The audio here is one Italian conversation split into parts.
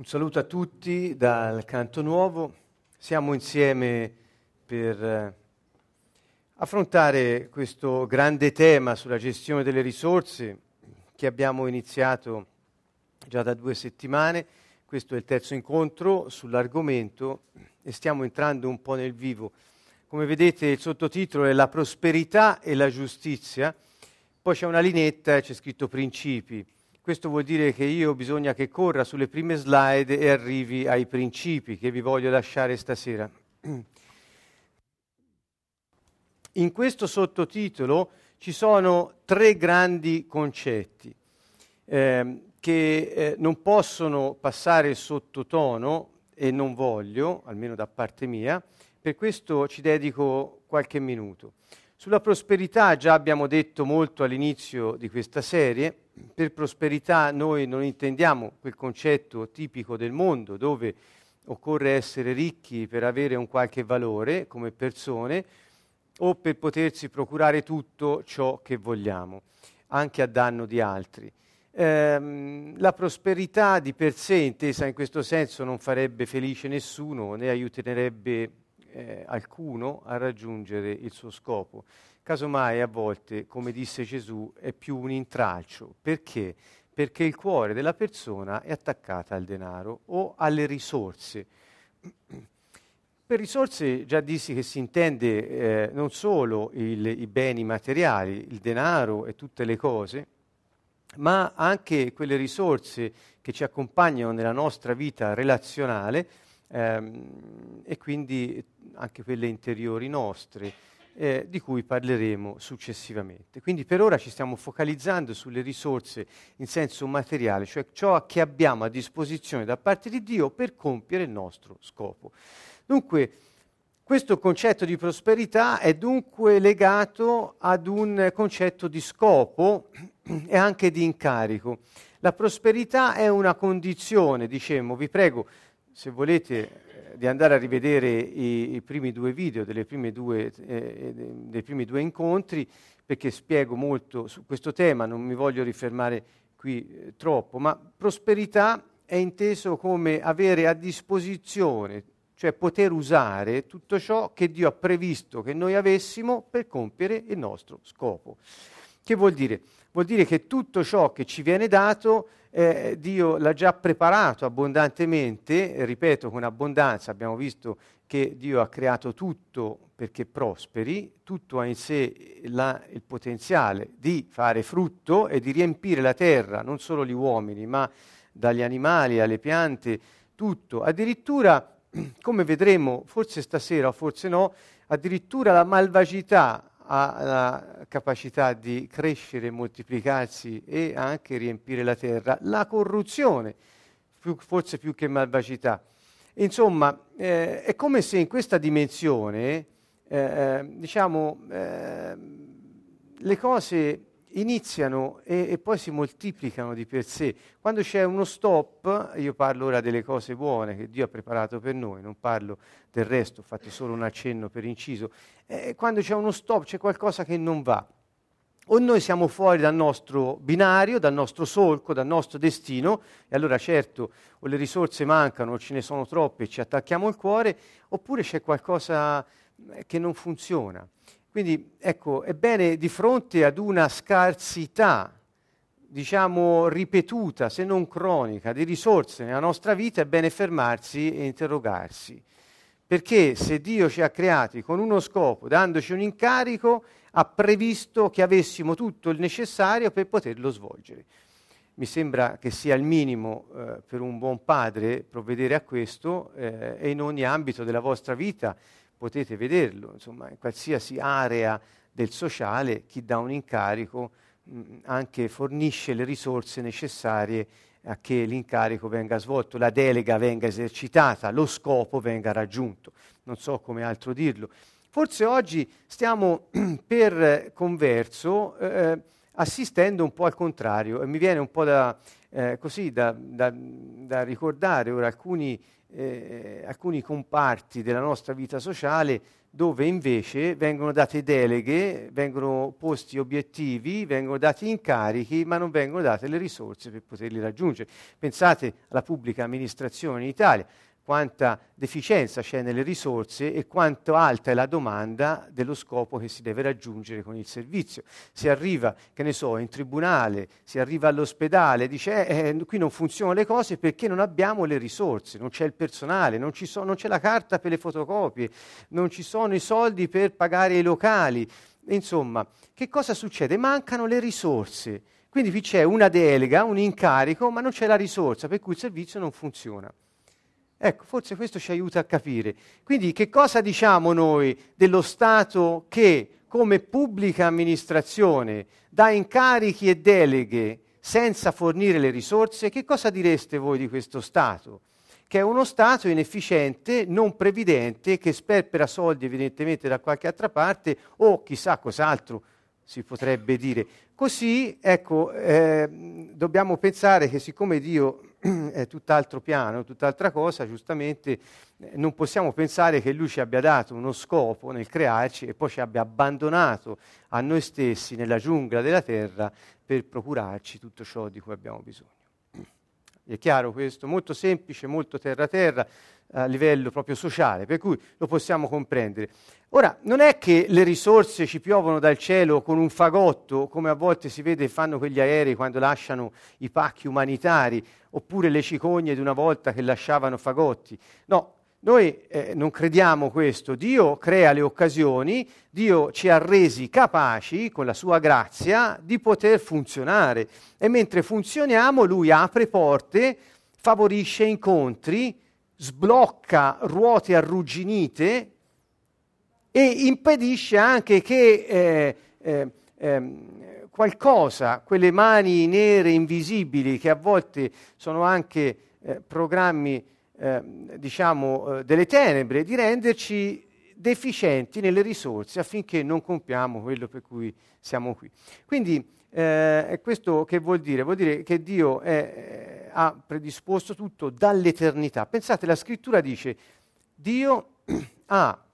Un saluto a tutti dal Canto Nuovo. Siamo insieme per eh, affrontare questo grande tema sulla gestione delle risorse che abbiamo iniziato già da due settimane. Questo è il terzo incontro sull'argomento e stiamo entrando un po' nel vivo. Come vedete il sottotitolo è La prosperità e la giustizia. Poi c'è una linetta e c'è scritto principi. Questo vuol dire che io bisogna che corra sulle prime slide e arrivi ai principi che vi voglio lasciare stasera. In questo sottotitolo ci sono tre grandi concetti eh, che eh, non possono passare sottotono e non voglio, almeno da parte mia, per questo ci dedico qualche minuto. Sulla prosperità già abbiamo detto molto all'inizio di questa serie, per prosperità noi non intendiamo quel concetto tipico del mondo dove occorre essere ricchi per avere un qualche valore come persone o per potersi procurare tutto ciò che vogliamo, anche a danno di altri. Eh, la prosperità di per sé, intesa in questo senso, non farebbe felice nessuno né aiuterebbe eh, alcuno a raggiungere il suo scopo. Casomai a volte, come disse Gesù, è più un intralcio. Perché? Perché il cuore della persona è attaccato al denaro o alle risorse. Per risorse già dissi che si intende eh, non solo il, i beni materiali, il denaro e tutte le cose, ma anche quelle risorse che ci accompagnano nella nostra vita relazionale ehm, e quindi anche quelle interiori nostre eh, di cui parleremo successivamente. Quindi per ora ci stiamo focalizzando sulle risorse in senso materiale, cioè ciò che abbiamo a disposizione da parte di Dio per compiere il nostro scopo. Dunque, questo concetto di prosperità è dunque legato ad un concetto di scopo e anche di incarico. La prosperità è una condizione, diciamo, vi prego, se volete di andare a rivedere i, i primi due video due, eh, dei primi due incontri perché spiego molto su questo tema, non mi voglio rifermare qui eh, troppo, ma prosperità è inteso come avere a disposizione, cioè poter usare tutto ciò che Dio ha previsto che noi avessimo per compiere il nostro scopo. Che vuol dire? Vuol dire che tutto ciò che ci viene dato eh, Dio l'ha già preparato abbondantemente, ripeto con abbondanza, abbiamo visto che Dio ha creato tutto perché prosperi, tutto ha in sé la, il potenziale di fare frutto e di riempire la terra, non solo gli uomini, ma dagli animali alle piante, tutto. Addirittura, come vedremo, forse stasera o forse no, addirittura la malvagità ha la capacità di crescere, moltiplicarsi e anche riempire la terra. La corruzione, più, forse più che malvagità. Insomma, eh, è come se in questa dimensione, eh, eh diciamo, eh, le cose iniziano e, e, poi si moltiplicano di per sé. Quando c'è uno stop, io parlo ora delle cose buone che Dio ha preparato per noi, non parlo del resto, ho fatto solo un accenno per inciso, eh, quando c'è uno stop c'è qualcosa che non va. O noi siamo fuori dal nostro binario, dal nostro solco, dal nostro destino, e allora certo o le risorse mancano o ce ne sono troppe e ci attacchiamo il cuore, oppure c'è qualcosa eh, che non funziona. Quindi ecco, è bene di fronte ad una scarsità, diciamo ripetuta, se non cronica, di risorse nella nostra vita, è bene fermarsi e interrogarsi. Perché se Dio ci ha creati con uno scopo, dandoci un incarico, ha previsto che avessimo tutto il necessario per poterlo svolgere. Mi sembra che sia il minimo eh, per un buon padre provvedere a questo eh, e in ogni ambito della vostra vita potete vederlo, insomma, in qualsiasi area del sociale chi dà un incarico mh, anche fornisce le risorse necessarie a che l'incarico venga svolto, la delega venga esercitata, lo scopo venga raggiunto. Non so come altro dirlo. Forse oggi stiamo per converso eh, assistendo un po' al contrario. E mi viene un po' da, eh, così, da, da, da, ricordare ora alcuni, eh, alcuni comparti della nostra vita sociale dove invece vengono date deleghe, vengono posti obiettivi, vengono dati incarichi, ma non vengono date le risorse per poterli raggiungere. Pensate alla pubblica amministrazione in Italia quanta deficienza c'è nelle risorse e quanto alta è la domanda dello scopo che si deve raggiungere con il servizio. Si arriva, che ne so, in tribunale, si arriva all'ospedale, dice eh, eh qui non funzionano le cose perché non abbiamo le risorse, non c'è il personale, non, so, non c'è la carta per le fotocopie, non ci sono i soldi per pagare i locali. Insomma, che cosa succede? Mancano le risorse. Quindi qui c'è una delega, un incarico, ma non c'è la risorsa, per cui il servizio non funziona. Ecco, forse questo ci aiuta a capire. Quindi che cosa diciamo noi dello Stato che come pubblica amministrazione dà incarichi e deleghe senza fornire le risorse? Che cosa direste voi di questo Stato? Che è uno Stato inefficiente, non previdente, che sperpera soldi evidentemente da qualche altra parte o chissà cos'altro si potrebbe dire. Così, ecco, eh, dobbiamo pensare che siccome Dio è tutt'altro piano, tutt'altra cosa, giustamente eh, non possiamo pensare che Lui ci abbia dato uno scopo nel crearci e poi ci abbia abbandonato a noi stessi nella giungla della terra per procurarci tutto ciò di cui abbiamo bisogno. È chiaro questo? Molto semplice, molto terra-terra a livello proprio sociale, per cui lo possiamo comprendere. Ora, non è che le risorse ci piovono dal cielo con un fagotto, come a volte si vede fanno quegli aerei quando lasciano i pacchi umanitari, oppure le cicogne di una volta che lasciavano fagotti. No, noi eh, non crediamo questo. Dio crea le occasioni, Dio ci ha resi capaci, con la sua grazia, di poter funzionare. E mentre funzioniamo, Lui apre porte, favorisce incontri, sblocca ruote arrugginite e impedisce anche che eh, eh, eh, qualcosa, quelle mani nere invisibili che a volte sono anche eh, programmi eh, diciamo eh, delle tenebre, di renderci deficienti nelle risorse affinché non compiamo quello per cui siamo qui. Quindi eh, questo che vuol dire? Vuol dire che Dio è, eh, ha predisposto tutto dall'eternità. Pensate, la scrittura dice, Dio ha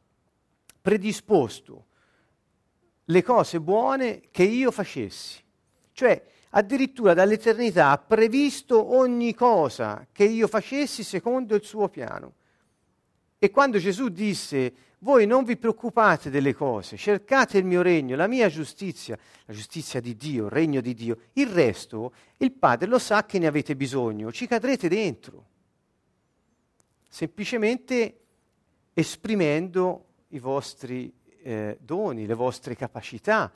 predisposto le cose buone che io facessi. Cioè, addirittura dall'eternità ha previsto ogni cosa che io facessi secondo il suo piano. E quando Gesù disse voi non vi preoccupate delle cose, cercate il mio regno, la mia giustizia, la giustizia di Dio, il regno di Dio. Il resto, il Padre lo sa che ne avete bisogno, ci cadrete dentro. Semplicemente esprimendo i vostri eh, doni, le vostre capacità,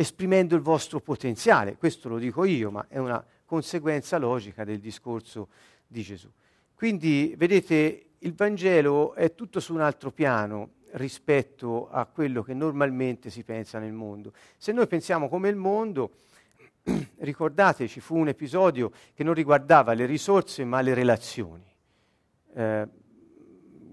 esprimendo il vostro potenziale. Questo lo dico io, ma è una conseguenza logica del discorso di Gesù. Quindi, vedete, il Vangelo è tutto su un altro piano rispetto a quello che normalmente si pensa nel mondo. Se noi pensiamo come il mondo, ricordate, ci fu un episodio che non riguardava le risorse ma le relazioni. Eh,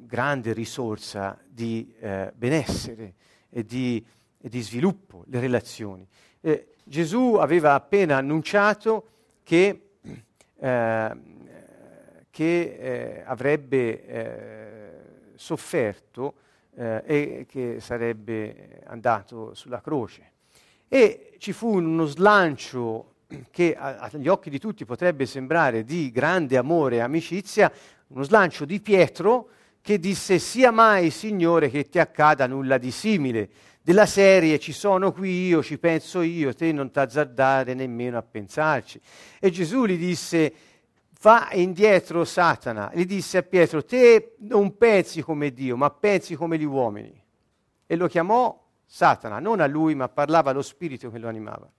grande risorsa di eh, benessere e di, e di, sviluppo, le relazioni. Eh, Gesù aveva appena annunciato che eh, che eh, avrebbe eh, sofferto eh, e che sarebbe andato sulla croce. E ci fu uno slancio che agli occhi di tutti potrebbe sembrare di grande amore e amicizia, uno slancio di Pietro che disse sia mai, Signore, che ti accada nulla di simile. Della serie ci sono qui io, ci penso io, te non t'azzardare nemmeno a pensarci. E Gesù gli disse, va indietro Satana, gli disse a Pietro, te non pensi come Dio, ma pensi come gli uomini. E lo chiamò Satana, non a lui, ma parlava allo spirito che lo animava.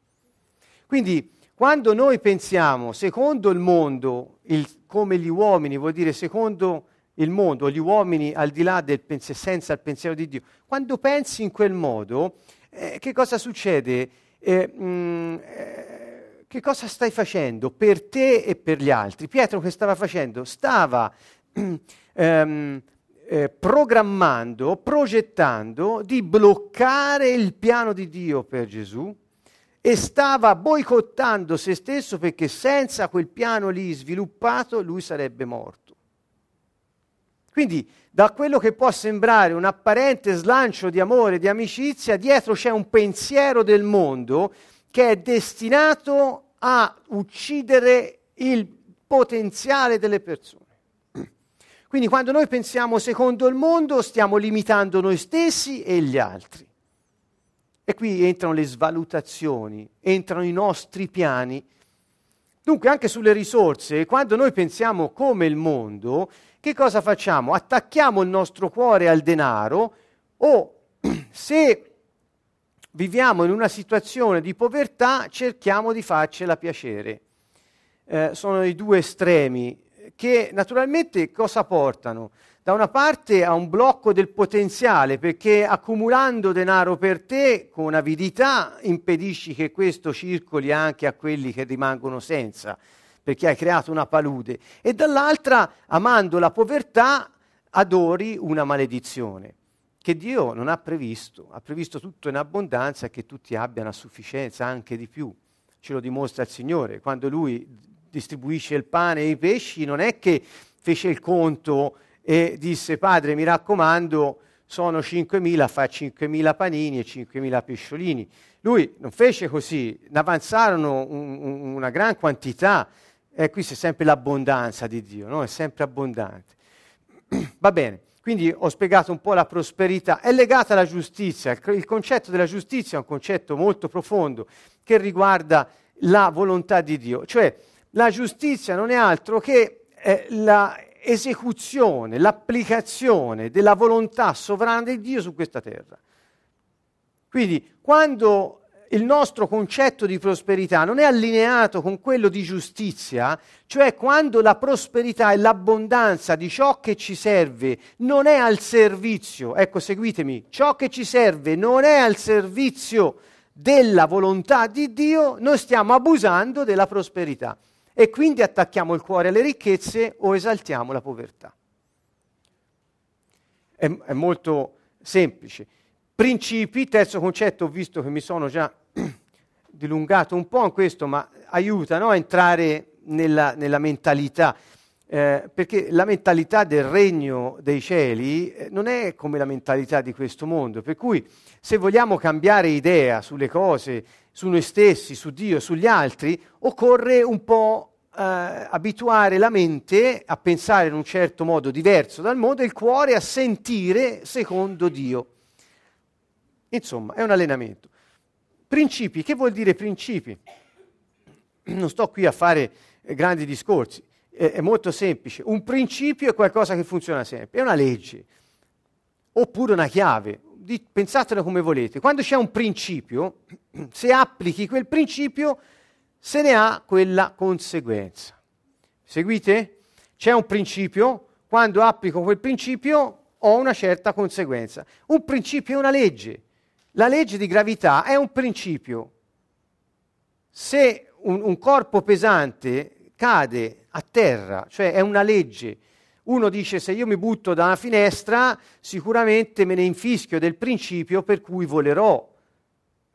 Quindi, quando noi pensiamo secondo il mondo, il, come gli uomini, vuol dire secondo il mondo, gli uomini al di là del pensiero, senza il pensiero di Dio, quando pensi in quel modo, eh, che cosa succede? Eh, mh, mm, eh, che cosa stai facendo per te e per gli altri? Pietro che stava facendo? Stava ehm, eh, programmando, progettando di bloccare il piano di Dio per Gesù e stava boicottando se stesso perché senza quel piano lì sviluppato lui sarebbe morto. Quindi da quello che può sembrare un apparente slancio di amore, di amicizia, dietro c'è un pensiero del mondo che è destinato a uccidere il potenziale delle persone. Quindi quando noi pensiamo secondo il mondo stiamo limitando noi stessi e gli altri. E qui entrano le svalutazioni, entrano i nostri piani. Dunque anche sulle risorse, quando noi pensiamo come il mondo, che cosa facciamo? Attacchiamo il nostro cuore al denaro o se viviamo in una situazione di povertà cerchiamo di farcela piacere. Eh, sono i due estremi che naturalmente cosa portano? Da una parte a un blocco del potenziale, perché accumulando denaro per te con avidità impedisci che questo circoli anche a quelli che rimangono senza, perché hai creato una palude, e dall'altra, amando la povertà, adori una maledizione che Dio non ha previsto, ha previsto tutto in abbondanza e che tutti abbiano a sufficienza, anche di più. Ce lo dimostra il Signore, quando Lui distribuisce il pane e i pesci, non è che fece il conto e disse padre mi raccomando sono 5.000, fa 5.000 panini e 5.000 pesciolini. Lui non fece così, ne avanzarono un, un, una gran quantità e qui c'è sempre l'abbondanza di Dio, no? è sempre abbondante. Va bene, quindi ho spiegato un po' la prosperità, è legata alla giustizia, il concetto della giustizia è un concetto molto profondo che riguarda la volontà di Dio, cioè la giustizia non è altro che eh, l'esecuzione, l'applicazione della volontà sovrana di Dio su questa terra. Quindi quando il nostro concetto di prosperità non è allineato con quello di giustizia, cioè quando la prosperità e l'abbondanza di ciò che ci serve non è al servizio, ecco seguitemi, ciò che ci serve non è al servizio della volontà di Dio, noi stiamo abusando della prosperità e quindi attacchiamo il cuore alle ricchezze o esaltiamo la povertà. È, è molto semplice. Principi, terzo concetto, ho visto che mi sono già dilungato un po' in questo, ma aiuta no, a entrare nella, nella mentalità. Eh, perché la mentalità del regno dei cieli eh, non è come la mentalità di questo mondo, per cui se vogliamo cambiare idea sulle cose, su noi stessi, su Dio, sugli altri, occorre un po' eh, abituare la mente a pensare in un certo modo diverso dal mondo e il cuore a sentire secondo Dio. Insomma, è un allenamento. Principi, che vuol dire principi? Non sto qui a fare eh, grandi discorsi, è, è molto semplice. Un principio è qualcosa che funziona sempre, è una legge, oppure una chiave. Di, pensatelo come volete. Quando c'è un principio, se applichi quel principio, se ne ha quella conseguenza. Seguite? C'è un principio, quando applico quel principio ho una certa conseguenza. Un principio è una legge. La legge di gravità è un principio. Se un, un corpo pesante cade a terra, cioè è una legge, uno dice se io mi butto da una finestra sicuramente me ne infischio del principio per cui volerò.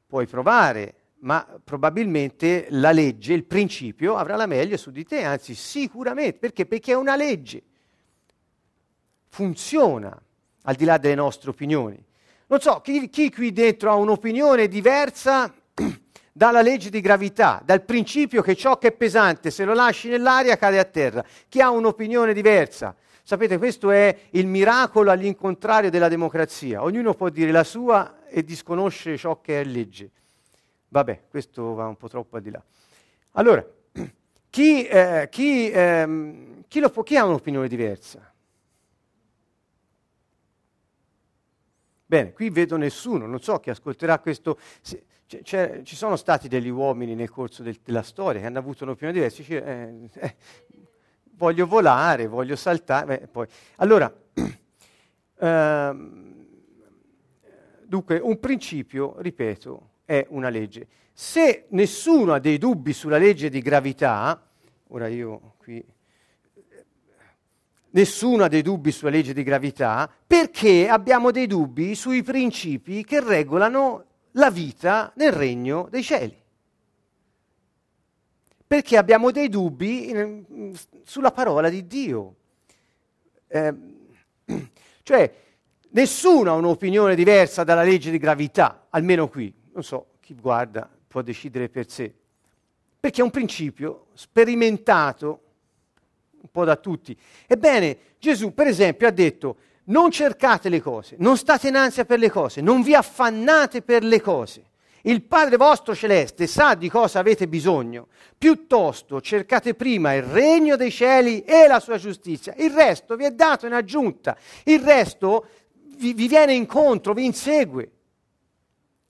Puoi provare, ma probabilmente la legge, il principio, avrà la meglio su di te, anzi sicuramente, perché? Perché è una legge, funziona al di là delle nostre opinioni. Non so, chi, chi qui dentro ha un'opinione diversa dalla legge di gravità, dal principio che ciò che è pesante, se lo lasci nell'aria, cade a terra. Chi ha un'opinione diversa? Sapete, questo è il miracolo all'incontrario della democrazia. Ognuno può dire la sua e disconosce ciò che è legge. Vabbè, questo va un po' troppo al di là. Allora, chi, eh, chi, ehm, chi, può, chi ha un'opinione diversa? Bene, qui vedo nessuno, non so chi ascolterà questo. Se, ci sono stati degli uomini nel corso del, della storia che hanno avuto un'opinione diversa. Dice, eh, eh, voglio volare, voglio saltare. Beh. Allora, ehm, dunque, un principio, ripeto, è una legge. Se nessuno ha dei dubbi sulla legge di gravità, ora io qui, nessuno ha dei dubbi sulla legge di gravità, perché abbiamo dei dubbi sui principi che regolano la vita nel regno dei cieli? perché abbiamo dei dubbi in, sulla parola di Dio. Eh, cioè, nessuno ha un'opinione diversa dalla legge di gravità, almeno qui. Non so, chi guarda può decidere per sé. Perché è un principio sperimentato un po' da tutti. Ebbene, Gesù, per esempio, ha detto non cercate le cose, non state in ansia per le cose, non vi affannate per le cose. Il Padre vostro celeste sa di cosa avete bisogno. Piuttosto cercate prima il regno dei cieli e la sua giustizia. Il resto vi è dato in aggiunta. Il resto vi, vi viene incontro, vi insegue.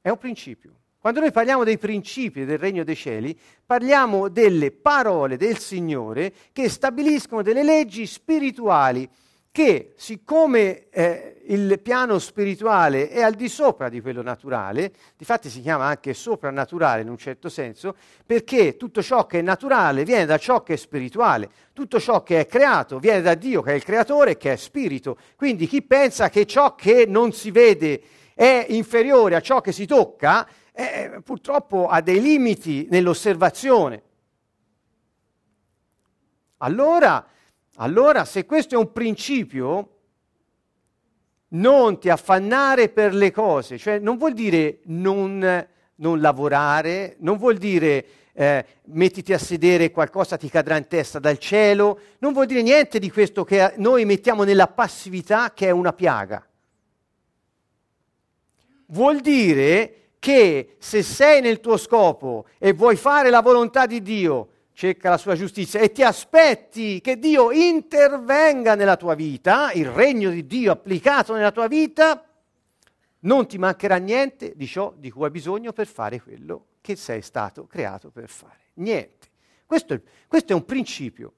È un principio. Quando noi parliamo dei principi del regno dei cieli, parliamo delle parole del Signore che stabiliscono delle leggi spirituali che siccome eh, il piano spirituale è al di sopra di quello naturale, difatti si chiama anche soprannaturale in un certo senso, perché tutto ciò che è naturale viene da ciò che è spirituale, tutto ciò che è creato viene da Dio che è il creatore che è spirito. Quindi chi pensa che ciò che non si vede è inferiore a ciò che si tocca, eh, purtroppo ha dei limiti nell'osservazione. Allora, allora, se questo è un principio, non ti affannare per le cose, cioè non vuol dire non, non lavorare, non vuol dire eh, mettiti a sedere e qualcosa ti cadrà in testa dal cielo, non vuol dire niente di questo che noi mettiamo nella passività che è una piaga. Vuol dire che se sei nel tuo scopo e vuoi fare la volontà di Dio, cerca la sua giustizia e ti aspetti che Dio intervenga nella tua vita, il regno di Dio applicato nella tua vita, non ti mancherà niente di ciò di cui hai bisogno per fare quello che sei stato creato per fare. Niente. Questo è, questo è un principio.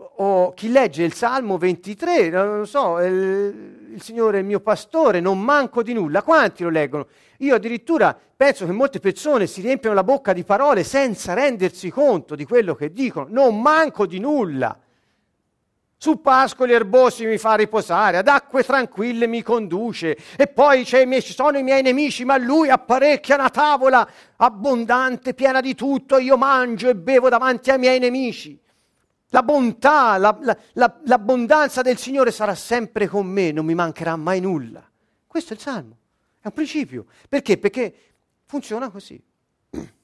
O chi legge il Salmo 23, non so, il, il Signore è il mio pastore, non manco di nulla. Quanti lo leggono? Io addirittura penso che molte persone si riempiono la bocca di parole senza rendersi conto di quello che dicono. Non manco di nulla. Su pascoli erbosi mi fa riposare, ad acque tranquille mi conduce, e poi ci sono i miei nemici, ma lui apparecchia una tavola abbondante, piena di tutto, io mangio e bevo davanti ai miei nemici. La bontà, la, la, la, l'abbondanza del Signore sarà sempre con me, non mi mancherà mai nulla. Questo è il Salmo. È un principio. Perché? Perché funziona così.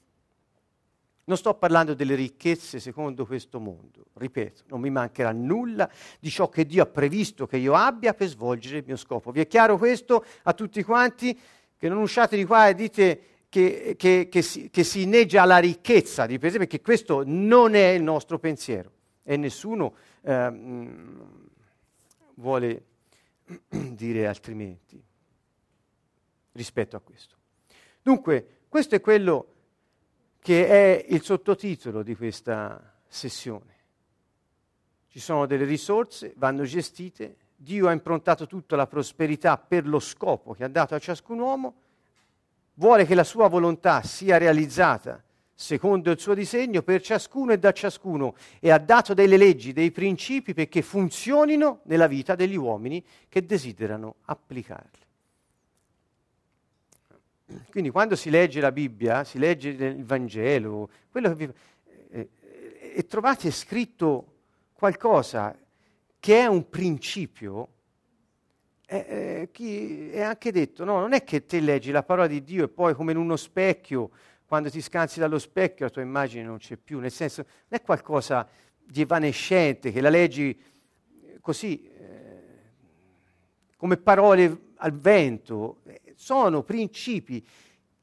Non sto parlando delle ricchezze secondo questo mondo, ripeto, non mi mancherà nulla di ciò che Dio ha previsto che io abbia per svolgere il mio scopo. Vi è chiaro questo a tutti quanti? Che non usciate di qua e dite che, che, che, si, che si inneggia alla ricchezza di per sé, perché questo non è il nostro pensiero e nessuno eh, vuole dire altrimenti rispetto a questo. Dunque, questo è quello che è il sottotitolo di questa sessione. Ci sono delle risorse, vanno gestite, Dio ha improntato tutta la prosperità per lo scopo che ha dato a ciascun uomo, vuole che la sua volontà sia realizzata secondo il suo disegno per ciascuno e da ciascuno e ha dato delle leggi, dei principi perché funzionino nella vita degli uomini che desiderano applicarli. Quindi quando si legge la Bibbia, si legge il Vangelo, vi, eh, e trovate scritto qualcosa che è un principio, eh, eh, è anche detto, no, non è che te leggi la parola di Dio e poi come in uno specchio, quando ti scansi dallo specchio la tua immagine non c'è più, nel senso non è qualcosa di evanescente che la leggi così eh, come parole al vento, sono principi,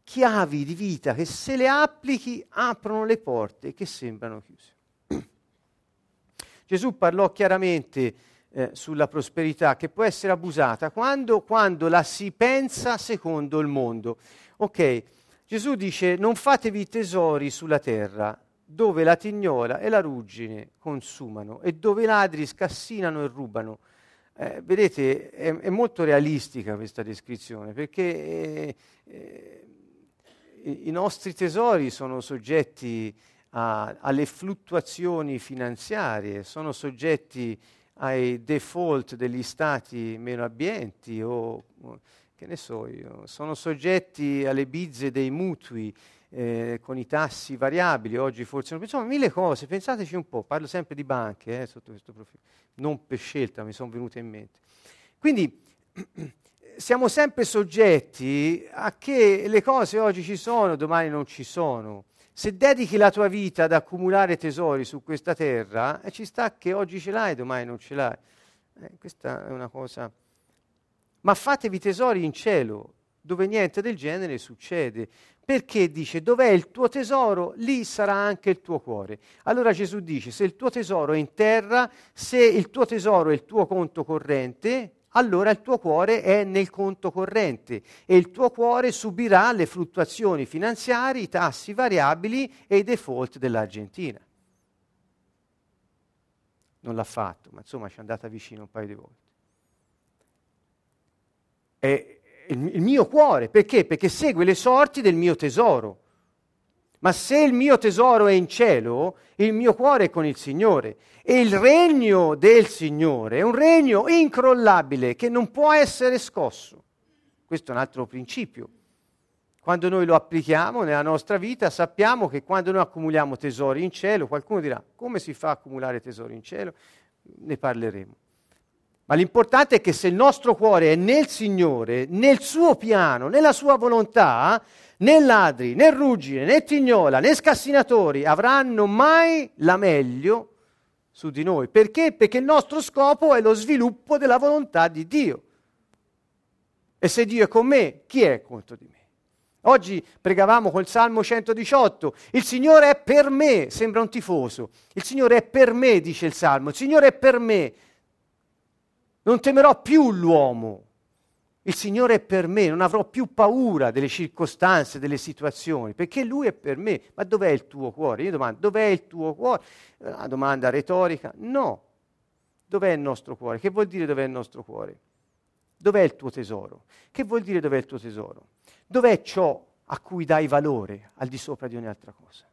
chiavi di vita che se le applichi aprono le porte che sembrano chiuse. Gesù parlò chiaramente eh, sulla prosperità che può essere abusata quando, quando la si pensa secondo il mondo. Ok, Gesù dice non fatevi tesori sulla terra dove la tignola e la ruggine consumano e dove i ladri scassinano e rubano. Eh, vedete, è, è, molto realistica questa descrizione perché eh, eh, i nostri tesori sono soggetti a, alle fluttuazioni finanziarie, sono soggetti ai default degli stati meno abbienti o che ne so io, sono soggetti alle bizze dei mutui eh, con i tassi variabili, oggi forse non insomma mille cose, pensateci un po', parlo sempre di banche eh, sotto questo profilo, non per scelta, mi sono venute in mente. Quindi siamo sempre soggetti a che le cose oggi ci sono, domani non ci sono. Se dedichi la tua vita ad accumulare tesori su questa terra, eh, ci sta che oggi ce l'hai, domani non ce l'hai. Eh, questa è una cosa. Ma fatevi tesori in cielo, dove niente del genere succede. Perché dice, dov'è il tuo tesoro, lì sarà anche il tuo cuore. Allora Gesù dice, se il tuo tesoro è in terra, se il tuo tesoro è il tuo conto corrente, allora il tuo cuore è nel conto corrente e il tuo cuore subirà le fluttuazioni finanziarie, i tassi variabili e i default dell'Argentina. Non l'ha fatto, ma insomma ci è andata vicino un paio di volte. È il, mio cuore, perché? Perché segue le sorti del mio tesoro. Ma se il mio tesoro è in cielo, il mio cuore è con il Signore. E il regno del Signore è un regno incrollabile che non può essere scosso. Questo è un altro principio. Quando noi lo applichiamo nella nostra vita, sappiamo che quando noi accumuliamo tesori in cielo, qualcuno dirà come si fa a accumulare tesori in cielo? Ne parleremo. Ma l'importante è che se il nostro cuore è nel Signore, nel suo piano, nella sua volontà, né ladri, né ruggine, né tignola, né scassinatori avranno mai la meglio su di noi. Perché? Perché il nostro scopo è lo sviluppo della volontà di Dio. E se Dio è con me, chi è contro di me? Oggi pregavamo col Salmo 118, il Signore è per me, sembra un tifoso, il Signore è per me, dice il Salmo, il Signore è per me, non temerò più l'uomo, il Signore è per me, non avrò più paura delle circostanze, delle situazioni, perché Lui è per me. Ma dov'è il tuo cuore? Io domando, dov'è il tuo cuore? Una domanda retorica? No. Dov'è il nostro cuore? Che vuol dire dov'è il nostro cuore? Dov'è il tuo tesoro? Che vuol dire dov'è il tuo tesoro? Dov'è ciò a cui dai valore al di sopra di ogni altra cosa?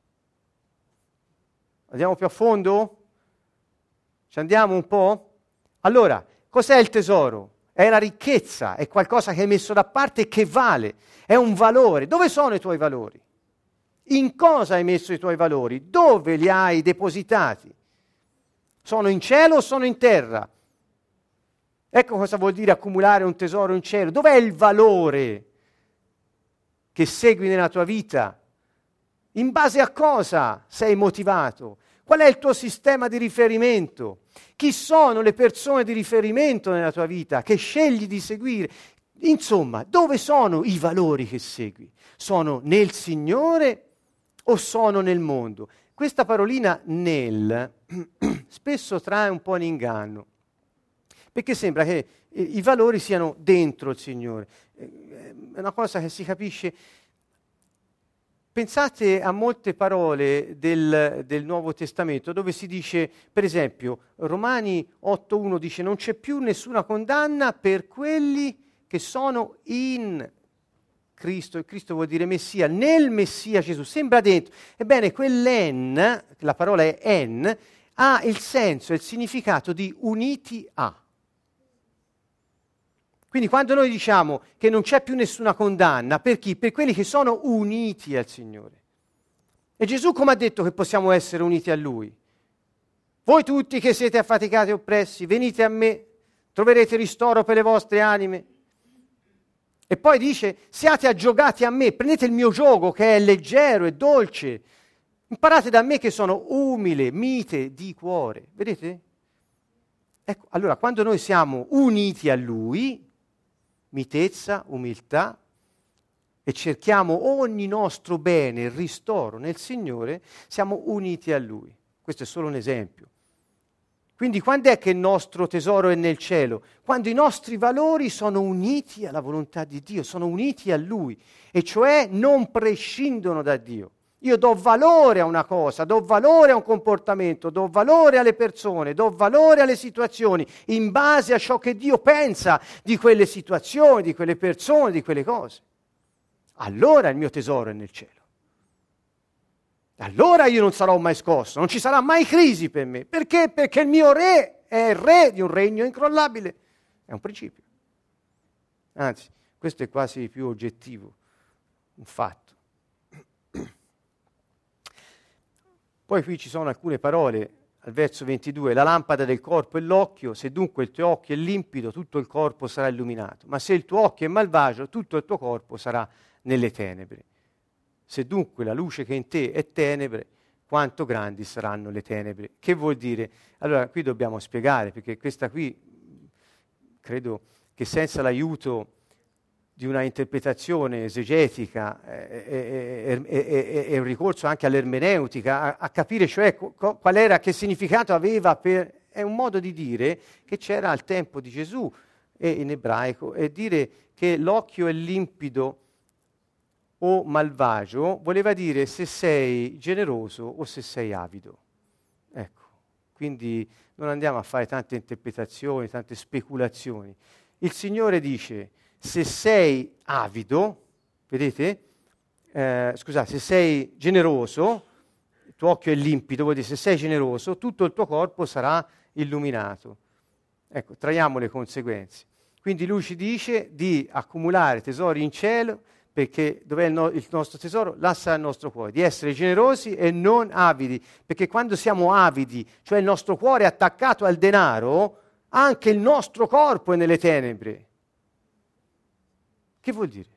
Andiamo più a fondo? Ci andiamo un po'? Allora, cos'è il tesoro? è la ricchezza, è qualcosa che hai messo da parte e che vale, è un valore. Dove sono i tuoi valori? In cosa hai messo i tuoi valori? Dove li hai depositati? Sono in cielo o sono in terra? Ecco cosa vuol dire accumulare un tesoro in cielo. Dov'è il valore che segui nella tua vita? In base a cosa sei motivato? Qual è il tuo sistema di riferimento? Chi sono le persone di riferimento nella tua vita che scegli di seguire? Insomma, dove sono i valori che segui? Sono nel Signore o sono nel mondo? Questa parolina nel spesso trae un po' in inganno, perché sembra che eh, i valori siano dentro il Signore. Eh, è una cosa che si capisce Pensate a molte parole del, del, Nuovo Testamento dove si dice, per esempio, Romani 8.1 dice non c'è più nessuna condanna per quelli che sono in Cristo, e Cristo vuol dire Messia, nel Messia Gesù, sembra dentro. Ebbene, quell'en, la parola è en, ha il senso e il significato di uniti a. Quindi quando noi diciamo che non c'è più nessuna condanna, per chi? Per quelli che sono uniti al Signore. E Gesù come ha detto che possiamo essere uniti a Lui? Voi tutti che siete affaticati e oppressi, venite a me, troverete ristoro per le vostre anime. E poi dice, siate aggiogati a me, prendete il mio gioco che è leggero e dolce, imparate da me che sono umile, mite di cuore. Vedete? Ecco, allora quando noi siamo uniti a Lui, mitezza, umiltà e cerchiamo ogni nostro bene, il ristoro nel Signore, siamo uniti a Lui. Questo è solo un esempio. Quindi quando è che il nostro tesoro è nel cielo? Quando i nostri valori sono uniti alla volontà di Dio, sono uniti a Lui, e cioè non prescindono da Dio. Io do valore a una cosa, do valore a un comportamento, do valore alle persone, do valore alle situazioni in base a ciò che Dio pensa di quelle situazioni, di quelle persone, di quelle cose. Allora il mio tesoro è nel cielo. Allora io non sarò mai scosso, non ci sarà mai crisi per me. Perché? Perché il mio re è il re di un regno incrollabile. È un principio. Anzi, questo è quasi più oggettivo, un fatto. Poi qui ci sono alcune parole al verso 22, la lampada del corpo è l'occhio, se dunque il tuo occhio è limpido, tutto il corpo sarà illuminato, ma se il tuo occhio è malvagio, tutto il tuo corpo sarà nelle tenebre. Se dunque la luce che è in te è tenebre, quanto grandi saranno le tenebre. Che vuol dire? Allora, qui dobbiamo spiegare, perché questa qui, credo che senza l'aiuto di una interpretazione esegetica e, e, e, un ricorso anche all'ermeneutica, a, a capire cioè co, qual era, che significato aveva per... È un modo di dire che c'era al tempo di Gesù e in ebraico, e dire che l'occhio è limpido o malvagio voleva dire se sei generoso o se sei avido. Ecco, quindi non andiamo a fare tante interpretazioni, tante speculazioni. Il Signore dice se sei avido, vedete? Eh, scusate, se sei generoso, il tuo occhio è limpido, vuol dire se sei generoso, tutto il tuo corpo sarà illuminato. Ecco, traiamo le conseguenze. Quindi lui ci dice di accumulare tesori in cielo, perché dov'è il, no- il nostro tesoro? Là sarà il nostro cuore, di essere generosi e non avidi, perché quando siamo avidi, cioè il nostro cuore è attaccato al denaro, anche il nostro corpo è nelle tenebre. Che vuol dire?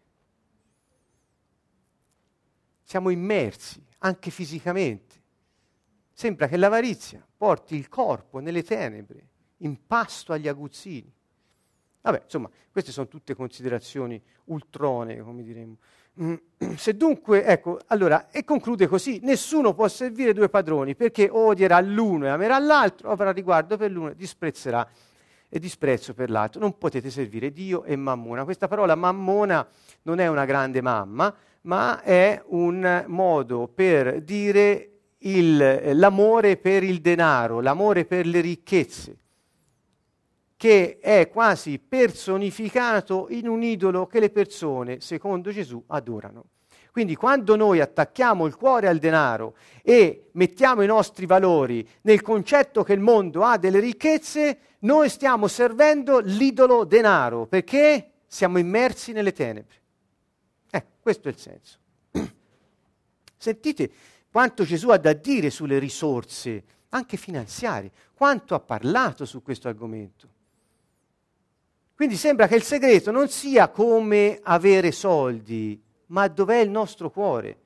Siamo immersi anche fisicamente. Sembra che l'avarizia porti il corpo nelle tenebre, in pasto agli aguzzini. Vabbè, insomma, queste sono tutte considerazioni ultrone, come diremmo. Se dunque, ecco, allora, e conclude così, nessuno può servire due padroni perché odierà l'uno e amerà l'altro, avrà riguardo per l'uno e disprezzerà e disprezzo per l'altro. Non potete servire Dio e Mammona. Questa parola Mammona non è una grande mamma, ma è un modo per dire il, l'amore per il denaro, l'amore per le ricchezze, che è quasi personificato in un idolo che le persone, secondo Gesù, adorano. Quindi quando noi attacchiamo il cuore al denaro e mettiamo i nostri valori nel concetto che il mondo ha delle ricchezze, noi stiamo servendo l'idolo denaro perché siamo immersi nelle tenebre. Ecco, questo è il senso. Sentite quanto Gesù ha da dire sulle risorse, anche finanziarie, quanto ha parlato su questo argomento. Quindi sembra che il segreto non sia come avere soldi, ma dov'è il nostro cuore?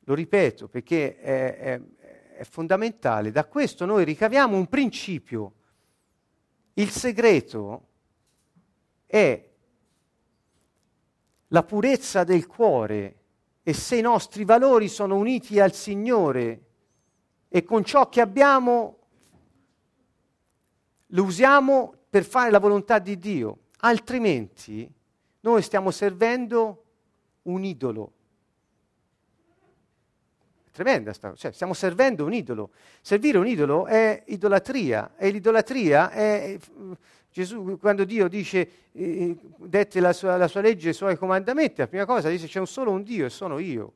Lo ripeto perché è, è, è fondamentale. Da questo noi ricaviamo un principio. Il segreto è la purezza del cuore e se i nostri valori sono uniti al Signore e con ciò che abbiamo lo usiamo per fare la volontà di Dio altrimenti noi stiamo servendo un idolo. Tremenda sta cosa, cioè stiamo servendo un idolo. Servire un idolo è idolatria e l'idolatria è Gesù quando Dio dice eh, dette la sua, la sua legge e i suoi comandamenti, la prima cosa dice c'è un solo un Dio e sono io.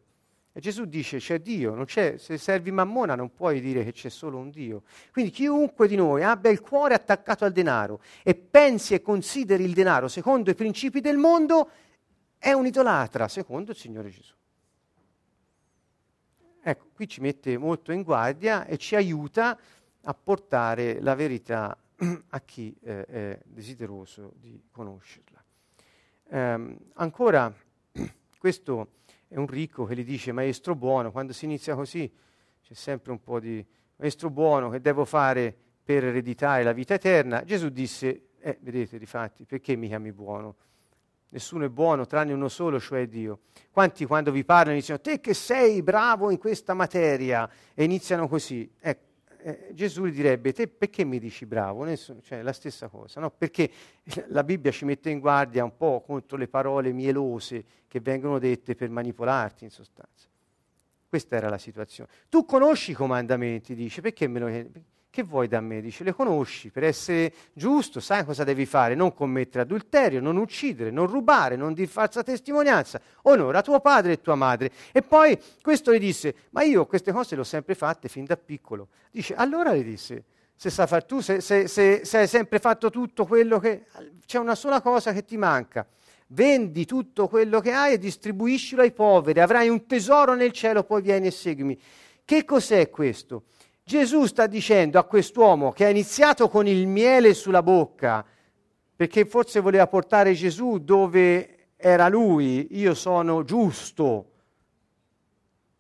E Gesù dice c'è Dio, non c'è, se servi mammona non puoi dire che c'è solo un Dio. Quindi chiunque di noi abbia il cuore attaccato al denaro e pensi e consideri il denaro secondo i principi del mondo, è un idolatra secondo il Signore Gesù. Ecco, qui ci mette molto in guardia e ci aiuta a portare la verità a chi eh, è desideroso di conoscerla. Um, ancora, questo è un ricco che gli dice maestro buono, quando si inizia così c'è sempre un po' di maestro buono che devo fare per ereditare la vita eterna. Gesù disse, eh, vedete difatti, perché mi chiami buono? Nessuno è buono tranne uno solo, cioè Dio. Quanti quando vi parlano dicono, te che sei bravo in questa materia, e iniziano così. Ecco, eh, Gesù direbbe, te perché mi dici bravo? Nessuno, cioè la stessa cosa, no? Perché la Bibbia ci mette in guardia un po' contro le parole mielose che vengono dette per manipolarti in sostanza. Questa era la situazione. Tu conosci i comandamenti, dice, perché me lo chiedi? Che vuoi da me? Dice, le conosci, per essere giusto sai cosa devi fare, non commettere adulterio, non uccidere, non rubare, non dir falsa testimonianza, onora tuo padre e tua madre. E poi questo gli disse, ma io queste cose le ho sempre fatte fin da piccolo. Dice, allora le disse, se sai far tu, se, se, se, se hai sempre fatto tutto quello che... c'è una sola cosa che ti manca, Vendi tutto quello che hai e distribuiscilo ai poveri, avrai un tesoro nel cielo, poi vieni e seguimi. Che cos'è questo? Gesù sta dicendo a quest'uomo che ha iniziato con il miele sulla bocca, perché forse voleva portare Gesù dove era lui, io sono giusto,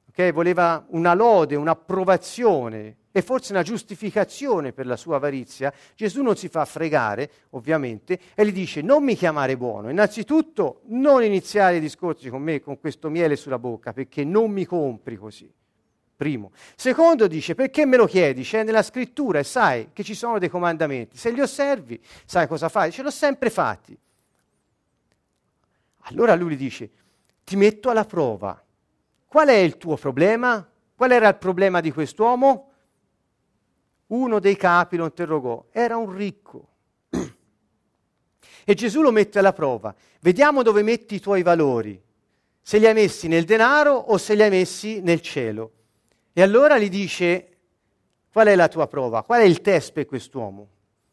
okay? voleva una lode, un'approvazione e forse una giustificazione per la sua avarizia, Gesù non si fa fregare, ovviamente, e gli dice non mi chiamare buono, innanzitutto non iniziare i discorsi con me con questo miele sulla bocca, perché non mi compri così. Primo. Secondo dice, perché me lo chiedi? C'è nella scrittura e sai che ci sono dei comandamenti. Se li osservi, sai cosa fai? Ce l'ho sempre fatti. Allora lui gli dice, ti metto alla prova. Qual è il tuo problema? Qual era il problema di quest'uomo? Uno dei capi lo interrogò, era un ricco. E Gesù lo mette alla prova. Vediamo dove metti i tuoi valori. Se li hai messi nel denaro o se li hai messi nel cielo. E allora gli dice, qual è la tua prova? Qual è il test per quest'uomo?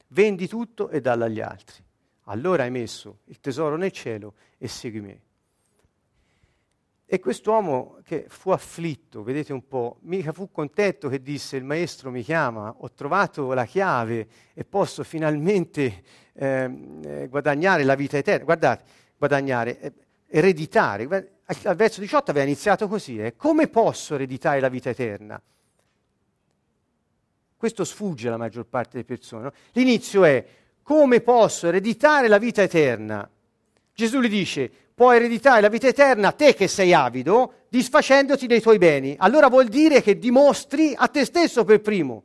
Vendi tutto e dallo agli altri. Allora hai messo il tesoro nel cielo e segui me. E quest'uomo che fu afflitto, vedete un po', mica fu contento che disse il maestro mi chiama, ho trovato la chiave e posso finalmente ehm, eh, guadagnare la vita eterna. Guardate, guadagnare, eh, ereditare al verso 18 aveva iniziato così, eh? come posso ereditare la vita eterna? Questo sfugge alla maggior parte delle persone. No? L'inizio è, come posso ereditare la vita eterna? Gesù gli dice, puoi ereditare la vita eterna te che sei avido, disfacendoti dei tuoi beni. Allora vuol dire che dimostri a te stesso per primo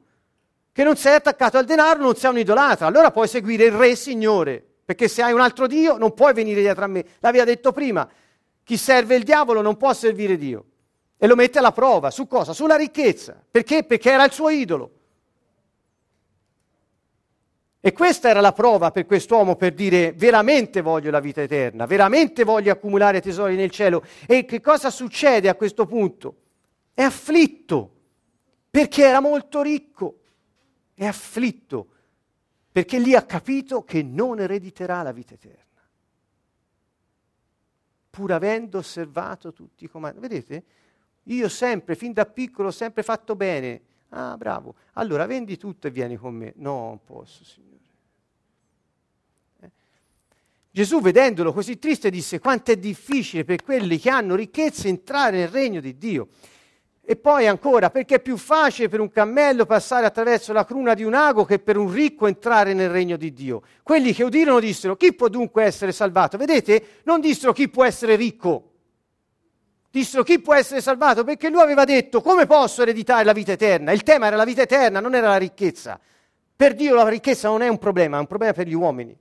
che non sei attaccato al denaro, non sei un idolatra. Allora puoi seguire il Re Signore, perché se hai un altro Dio non puoi venire dietro a me. L'aveva detto prima, chi serve il diavolo non può servire Dio. E lo mette alla prova. Su cosa? Sulla ricchezza. Perché? Perché era il suo idolo. E questa era la prova per quest'uomo per dire veramente voglio la vita eterna, veramente voglio accumulare tesori nel cielo. E che cosa succede a questo punto? È afflitto perché era molto ricco. È afflitto perché lì ha capito che non erediterà la vita eterna pur avendo osservato tutti i comandi. Vedete? Io sempre, fin da piccolo, ho sempre fatto bene. Ah, bravo. Allora vendi tutto e vieni con me. No, non posso, Signore. Eh? Gesù, vedendolo così triste, disse quanto è difficile per quelli che hanno ricchezze entrare nel regno di Dio. E poi ancora, perché è più facile per un cammello passare attraverso la cruna di un ago che per un ricco entrare nel regno di Dio. Quelli che udirono dissero, chi può dunque essere salvato? Vedete? Non dissero chi può essere ricco. Dissero chi può essere salvato perché lui aveva detto come posso ereditare la vita eterna. Il tema era la vita eterna, non era la ricchezza. Per Dio la ricchezza non è un problema, è un problema per gli uomini.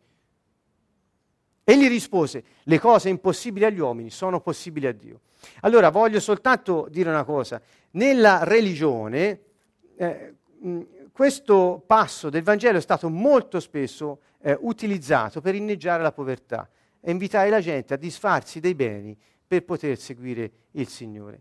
Egli rispose, le cose impossibili agli uomini sono possibili a Dio. Allora voglio soltanto dire una cosa, nella religione eh, questo passo del Vangelo è stato molto spesso eh, utilizzato per inneggiare la povertà e invitare la gente a disfarsi dei beni per poter seguire il Signore.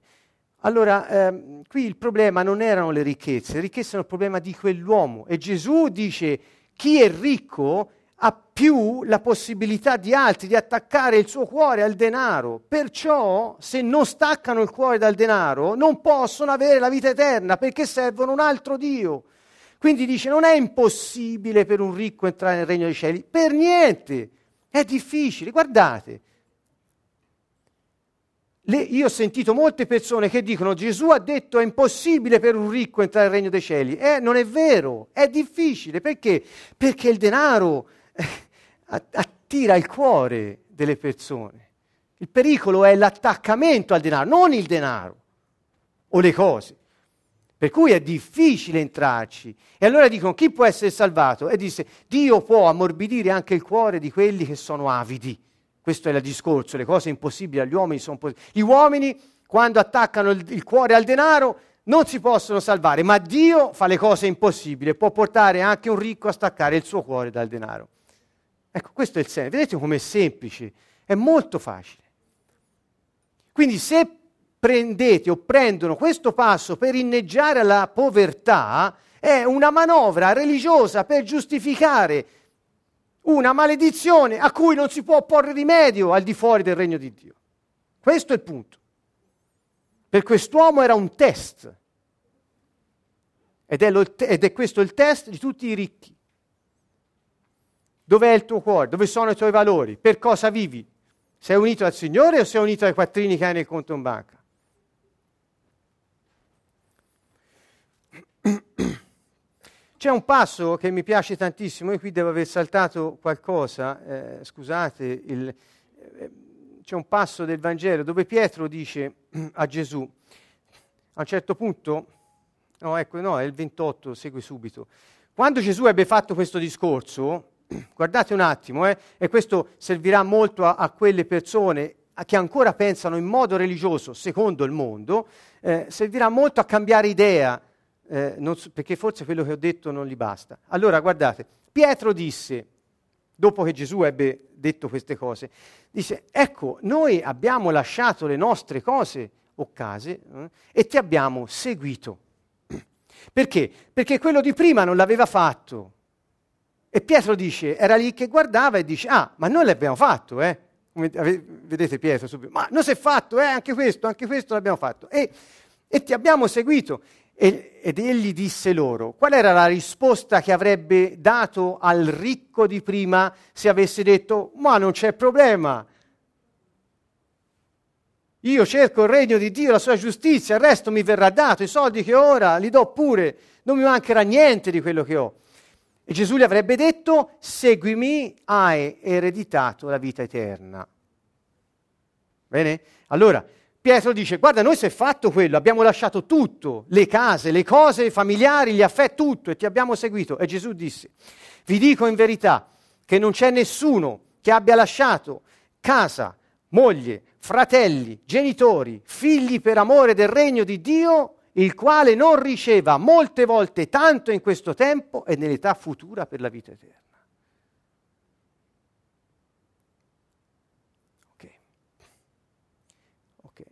Allora, ehm, qui il problema non erano le ricchezze, le ricchezze erano il problema di quell'uomo e Gesù dice chi è ricco ha più la possibilità di altri di attaccare il suo cuore al denaro. Perciò, se non staccano il cuore dal denaro, non possono avere la vita eterna perché servono un altro Dio. Quindi dice: non è impossibile per un ricco entrare nel regno dei cieli, per niente. È difficile. Guardate. Le, io ho sentito molte persone che dicono Gesù ha detto è impossibile per un ricco entrare nel regno dei cieli. Eh, non è vero, è difficile. Perché? Perché il denaro attira il cuore delle persone. Il pericolo è l'attaccamento al denaro, non il denaro o le cose. Per cui è difficile entrarci. E allora dicono chi può essere salvato? E dice Dio può ammorbidire anche il cuore di quelli che sono avidi. Questo è il discorso, le cose impossibili agli uomini sono possibili. Gli uomini, quando attaccano il, il cuore al denaro, non si possono salvare, ma Dio fa le cose impossibili può portare anche un ricco a staccare il suo cuore dal denaro. Ecco, questo è il senso. Vedete com'è semplice? È molto facile. Quindi se prendete o prendono questo passo per inneggiare alla povertà, è una manovra religiosa per giustificare una maledizione a cui non si può porre rimedio al di fuori del regno di Dio. Questo è il punto. Per quest'uomo era un test. Ed è, lo, ed è questo il test di tutti i ricchi. Dov'è il tuo cuore? Dove sono i tuoi valori? Per cosa vivi? Sei unito al Signore o sei unito ai quattrini che hai nel conto in banca? C'è un passo che mi piace tantissimo, io qui devo aver saltato qualcosa, eh, scusate, il, eh, c'è un passo del Vangelo dove Pietro dice a Gesù, a un certo punto, no ecco, no, è il 28, segui subito, quando Gesù ebbe fatto questo discorso, guardate un attimo, eh, e questo servirà molto a, a quelle persone che ancora pensano in modo religioso secondo il mondo, eh, servirà molto a cambiare idea eh, so, perché forse quello che ho detto non gli basta. Allora, guardate, Pietro disse, dopo che Gesù ebbe detto queste cose, disse, ecco, noi abbiamo lasciato le nostre cose o case eh, e ti abbiamo seguito. Perché? Perché quello di prima non l'aveva fatto. E Pietro dice, era lì che guardava e dice, ah, ma noi l'abbiamo fatto, eh? vedete Pietro subito, ma non si è fatto, eh? Anche questo, anche questo l'abbiamo fatto. E, e ti abbiamo seguito. E, ed egli disse loro, qual era la risposta che avrebbe dato al ricco di prima se avesse detto, ma non c'è problema, io cerco il regno di Dio, la sua giustizia, il resto mi verrà dato, i soldi che ho ora li do pure, non mi mancherà niente di quello che ho. E Gesù gli avrebbe detto, seguimi, hai ereditato la vita eterna. Bene? Allora, Pietro dice, guarda, noi si è fatto quello, abbiamo lasciato tutto, le case, le cose familiari, gli affetti, tutto, e ti abbiamo seguito. E Gesù disse, vi dico in verità che non c'è nessuno che abbia lasciato casa, moglie, fratelli, genitori, figli per amore del regno di Dio, il quale non riceva molte volte tanto in questo tempo e nell'età futura per la vita eterna.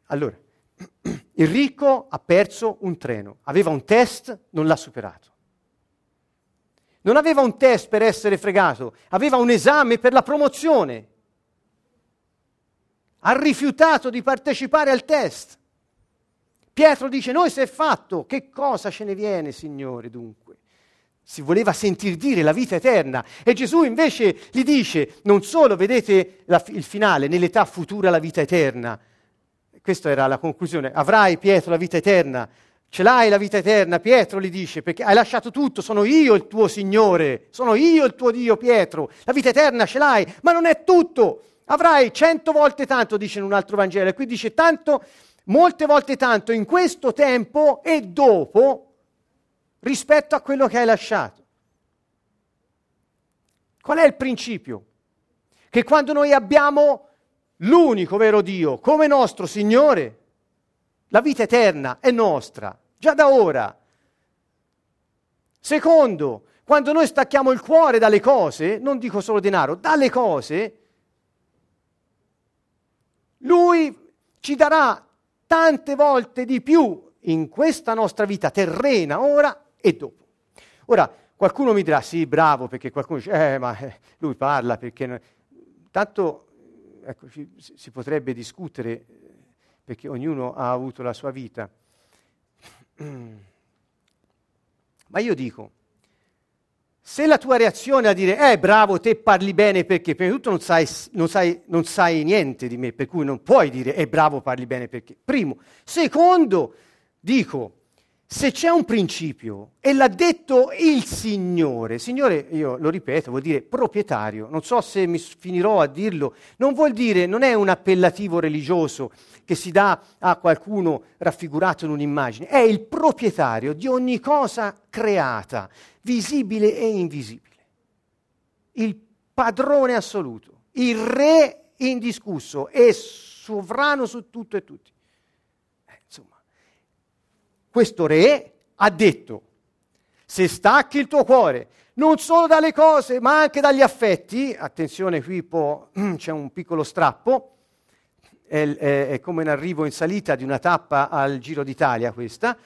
Allora, il ricco ha perso un treno, aveva un test, non l'ha superato. Non aveva un test per essere fregato, aveva un esame per la promozione. Ha rifiutato di partecipare al test. Pietro dice, noi si è fatto, che cosa ce ne viene, Signore, dunque? Si voleva sentir dire la vita eterna e Gesù invece gli dice, non solo vedete la, il finale, nell'età futura la vita eterna, questa era la conclusione. Avrai, Pietro, la vita eterna. Ce l'hai la vita eterna, Pietro gli dice, perché hai lasciato tutto, sono io il tuo Signore, sono io il tuo Dio, Pietro. La vita eterna ce l'hai, ma non è tutto. Avrai cento volte tanto, dice in un altro Vangelo, e qui dice tanto, molte volte tanto in questo tempo e dopo rispetto a quello che hai lasciato. Qual è il principio? Che quando noi abbiamo l'unico vero Dio, come nostro Signore, la vita eterna è nostra, già da ora. Secondo, quando noi stacchiamo il cuore dalle cose, non dico solo denaro, dalle cose, Lui ci darà tante volte di più in questa nostra vita terrena, ora e dopo. Ora, qualcuno mi dirà, sì, bravo, perché qualcuno dice, eh, ma eh, lui parla perché... Tanto ecco, si potrebbe discutere perché ognuno ha avuto la sua vita. Ma io dico, se la tua reazione è a dire, eh bravo, te parli bene perché, prima di tutto non sai, non, sai, non sai, niente di me, per cui non puoi dire, eh bravo, parli bene perché. Primo. Secondo, dico, se c'è un principio e l'ha detto il Signore, Signore, io lo ripeto, vuol dire proprietario, non so se mi finirò a dirlo, non vuol dire, non è un appellativo religioso che si dà a qualcuno raffigurato in un'immagine, è il proprietario di ogni cosa creata, visibile e invisibile, il padrone assoluto, il re indiscusso e sovrano su tutto e tutti questo re ha detto, se stacchi il tuo cuore, non solo dalle cose, ma anche dagli affetti, attenzione qui può, c'è un piccolo strappo, è, è, è, come un arrivo in salita di una tappa al Giro d'Italia questa,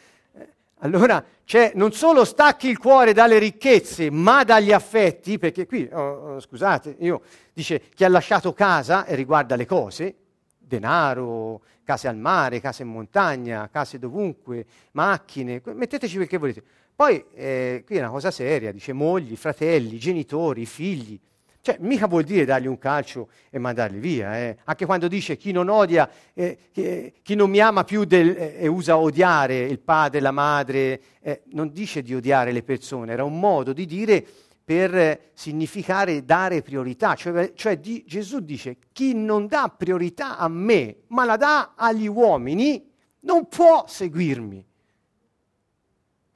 allora cioè, non solo stacchi il cuore dalle ricchezze, ma dagli affetti, perché qui, oh, oh, scusate, io dice chi ha lasciato casa e riguarda le cose, denaro, case al mare, case in montagna, case dovunque, macchine, metteteci quel che volete. Poi eh, qui è una cosa seria, dice mogli, fratelli, genitori, figli. Cioè, mica vuol dire dargli un calcio e mandarli via. Eh. Anche quando dice chi non odia, eh, chi, chi, non mi ama più del, eh, e usa odiare il padre, la madre, eh, non dice di odiare le persone, era un modo di dire per significare dare priorità. Cioè, cioè di, Gesù dice chi non dà priorità a me, ma la dà agli uomini, non può seguirmi,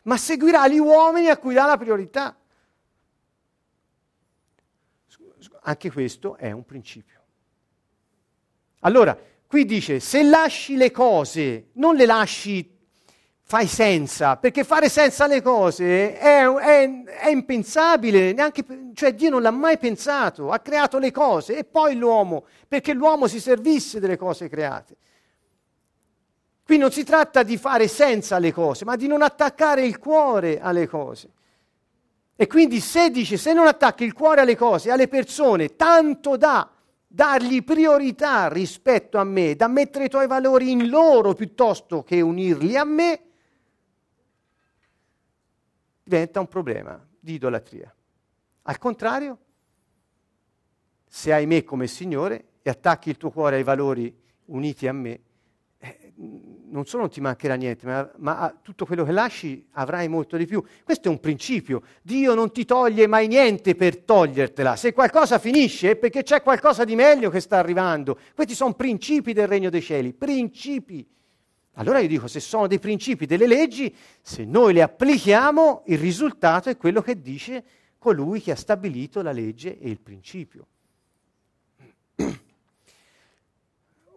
ma seguirà gli uomini a cui dà la priorità. Anche questo è un principio. Allora, qui dice, se lasci le cose, non le lasci, fai senza, perché fare senza le cose è, è, è impensabile, neanche, cioè Dio non l'ha mai pensato, ha creato le cose e poi l'uomo, perché l'uomo si servisse delle cose create. Qui non si tratta di fare senza le cose, ma di non attaccare il cuore alle cose. E quindi se dice, se non attacchi il cuore alle cose, alle persone, tanto da dargli priorità rispetto a me, da mettere i tuoi valori in loro piuttosto che unirli a me, diventa un problema di idolatria. Al contrario, se hai me come Signore e attacchi il tuo cuore ai valori uniti a me, non solo non ti mancherà niente, ma, ma, tutto quello che lasci avrai molto di più. Questo è un principio. Dio non ti toglie mai niente per togliertela. Se qualcosa finisce è perché c'è qualcosa di meglio che sta arrivando. Questi sono principi del regno dei cieli, principi. Allora io dico, se sono dei principi, delle leggi, se noi le applichiamo, il risultato è quello che dice colui che ha stabilito la legge e il principio.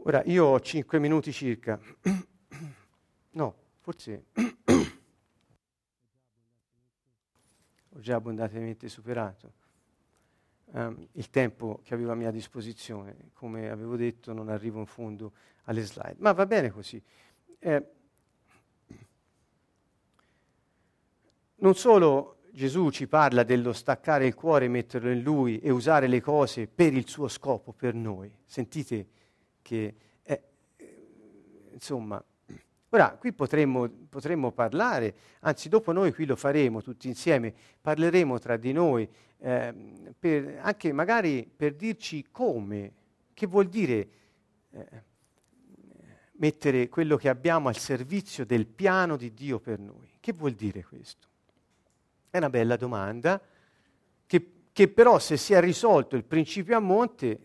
Ora, io ho cinque minuti circa. No, forse ho già abbondantemente superato um, il tempo che avevo a mia disposizione. Come avevo detto, non arrivo in fondo alle slide, ma va bene così. Eh, non solo Gesù ci parla dello staccare il cuore, metterlo in Lui e usare le cose per il suo scopo, per noi. Sentite che, eh, insomma, ora qui potremmo, potremmo, parlare, anzi dopo noi qui lo faremo tutti insieme, parleremo tra di noi, eh, per, anche magari per dirci come, che vuol dire eh, mettere quello che abbiamo al servizio del piano di Dio per noi. Che vuol dire questo? È una bella domanda, che, che però se si è risolto il principio a monte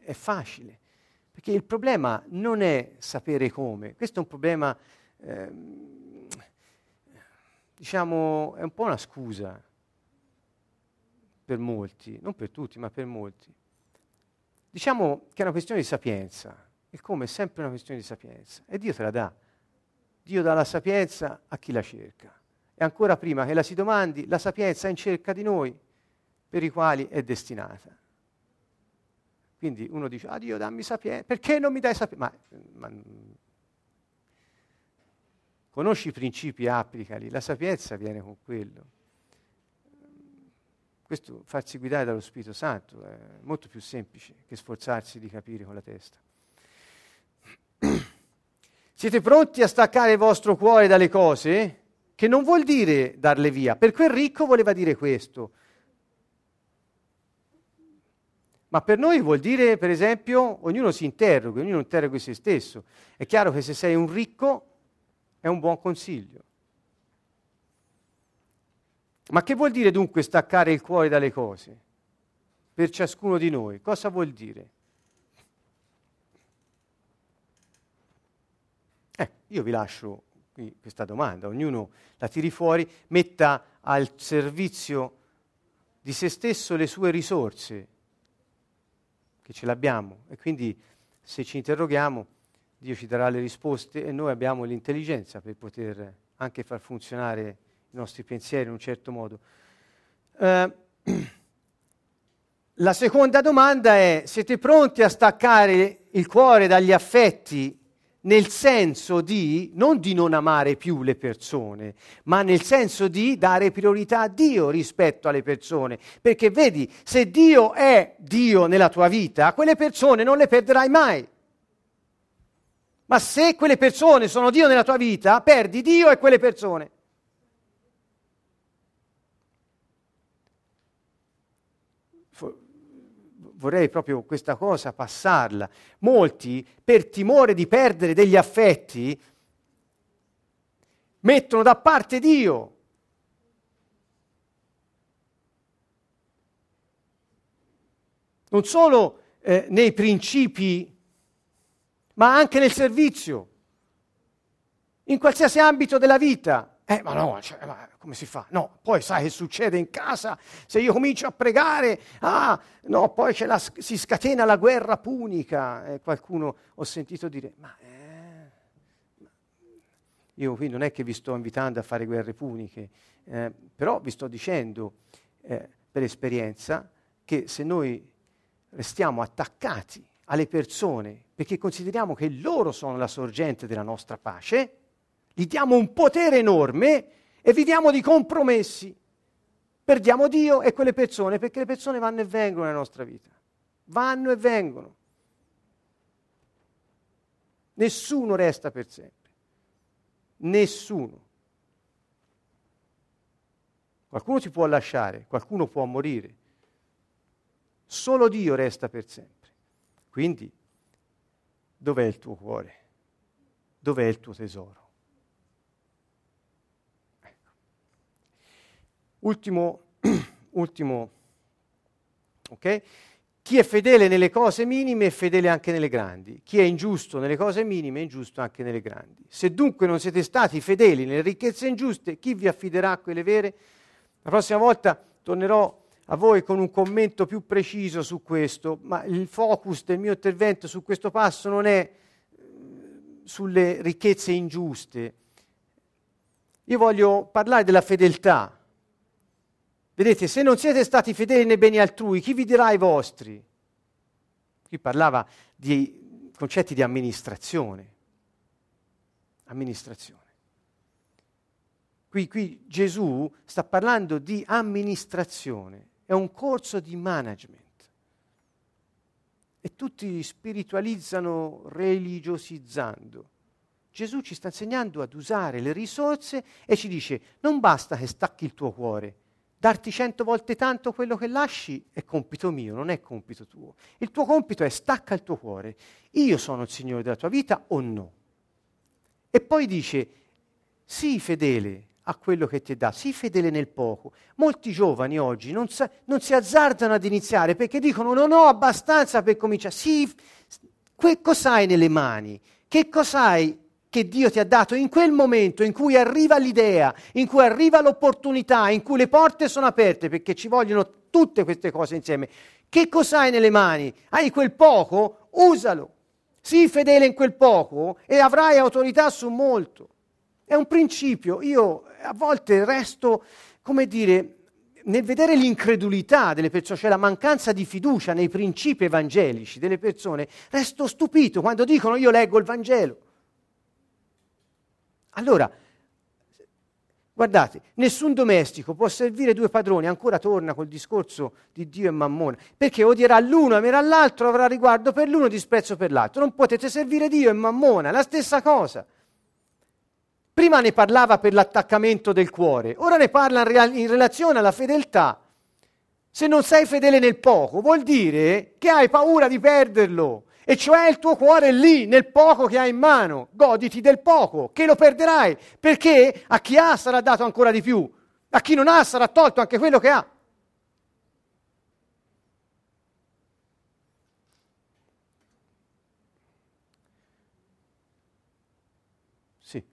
è facile. Perché il problema non è sapere come, questo è un problema, eh, diciamo, è un po' una scusa per molti, non per tutti, ma per molti. Diciamo che è una questione di sapienza, il come è sempre una questione di sapienza e Dio te la dà. Dio dà la sapienza a chi la cerca. E ancora prima che la si domandi, la sapienza è in cerca di noi, per i quali è destinata. Quindi uno dice, ah Dio dammi sapienza, perché non mi dai sapienza? Ma, ma, conosci i principi, applicali, la sapienza viene con quello. Questo farsi guidare dallo Spirito Santo è molto più semplice che sforzarsi di capire con la testa. Siete pronti a staccare il vostro cuore dalle cose? Che non vuol dire darle via. Per quel ricco voleva dire questo. Ma per noi vuol dire, per esempio, ognuno si interroghi, ognuno interroghi se stesso. È chiaro che se sei un ricco è un buon consiglio. Ma che vuol dire dunque staccare il cuore dalle cose? Per ciascuno di noi, cosa vuol dire? Eh, io vi lascio qui questa domanda, ognuno la tiri fuori, metta al servizio di se stesso le sue risorse, che ce l'abbiamo e quindi se ci interroghiamo Dio ci darà le risposte e noi abbiamo l'intelligenza per poter anche far funzionare i nostri pensieri in un certo modo. Uh, la seconda domanda è, siete pronti a staccare il cuore dagli affetti nel senso di, non di non amare più le persone, ma nel senso di dare priorità a Dio rispetto alle persone. Perché vedi, se Dio è Dio nella tua vita, quelle persone non le perderai mai. Ma se quelle persone sono Dio nella tua vita, perdi Dio e quelle persone. Vorrei proprio questa cosa passarla. Molti, per timore di perdere degli affetti, mettono da parte Dio. Non solo eh, nei principi, ma anche nel servizio, in qualsiasi ambito della vita. Eh, ma no, cioè, ma come si fa? No, poi sai che succede in casa? Se io comincio a pregare, ah, no, poi la, si scatena la guerra punica. E qualcuno ho sentito dire, ma eh, io qui non è che vi sto invitando a fare guerre puniche, eh, però vi sto dicendo eh, per esperienza che se noi restiamo attaccati alle persone perché consideriamo che loro sono la sorgente della nostra pace, gli diamo un potere enorme e viviamo di compromessi. Perdiamo Dio e quelle persone perché le persone vanno e vengono nella nostra vita. Vanno e vengono. Nessuno resta per sempre. Nessuno. Qualcuno ti può lasciare, qualcuno può morire. Solo Dio resta per sempre. Quindi, dov'è il tuo cuore? Dov'è il tuo tesoro? Ultimo, ultimo, ok? Chi è fedele nelle cose minime è fedele anche nelle grandi. Chi è ingiusto nelle cose minime è ingiusto anche nelle grandi. Se dunque non siete stati fedeli nelle ricchezze ingiuste, chi vi affiderà a quelle vere? La prossima volta tornerò a voi con un commento più preciso su questo, ma il focus del mio intervento su questo passo non è eh, sulle ricchezze ingiuste. Io voglio parlare della fedeltà, Vedete, se non siete stati fedeli nei beni altrui, chi vi dirà i vostri? Qui parlava di concetti di amministrazione. Amministrazione. Qui, qui Gesù sta parlando di amministrazione, è un corso di management. E tutti spiritualizzano religiosizzando. Gesù ci sta insegnando ad usare le risorse e ci dice non basta che stacchi il tuo cuore, darti cento volte tanto quello che lasci è compito mio, non è compito tuo. Il tuo compito è stacca il tuo cuore. Io sono il Signore della tua vita o no? E poi dice, sii fedele a quello che ti dato, sii fedele nel poco. Molti giovani oggi non, sa- non, si azzardano ad iniziare perché dicono non ho abbastanza per cominciare. Sì, que- cos'hai nelle mani? Che cos'hai che Dio ti ha dato in quel momento in cui arriva l'idea, in cui arriva l'opportunità, in cui le porte sono aperte, perché ci vogliono tutte queste cose insieme. Che cos'hai nelle mani? Hai quel poco? Usalo. Sii fedele in quel poco e avrai autorità su molto. È un principio. Io a volte resto, come dire, nel vedere l'incredulità delle persone, cioè la mancanza di fiducia nei principi evangelici delle persone, resto stupito quando dicono io leggo il Vangelo. Allora, guardate, nessun domestico può servire due padroni, ancora torna col discorso di Dio e Mammona, perché odierà l'uno, amerà l'altro, avrà riguardo per l'uno, disprezzo per l'altro. Non potete servire Dio e Mammona, la stessa cosa. Prima ne parlava per l'attaccamento del cuore, ora ne parla in relazione alla fedeltà. Se non sei fedele nel poco, vuol dire che hai paura di perderlo e cioè il tuo cuore lì, nel poco che hai in mano. Goditi del poco, che lo perderai, perché a chi ha sarà dato ancora di più, a chi non ha sarà tolto anche quello che ha. Sì.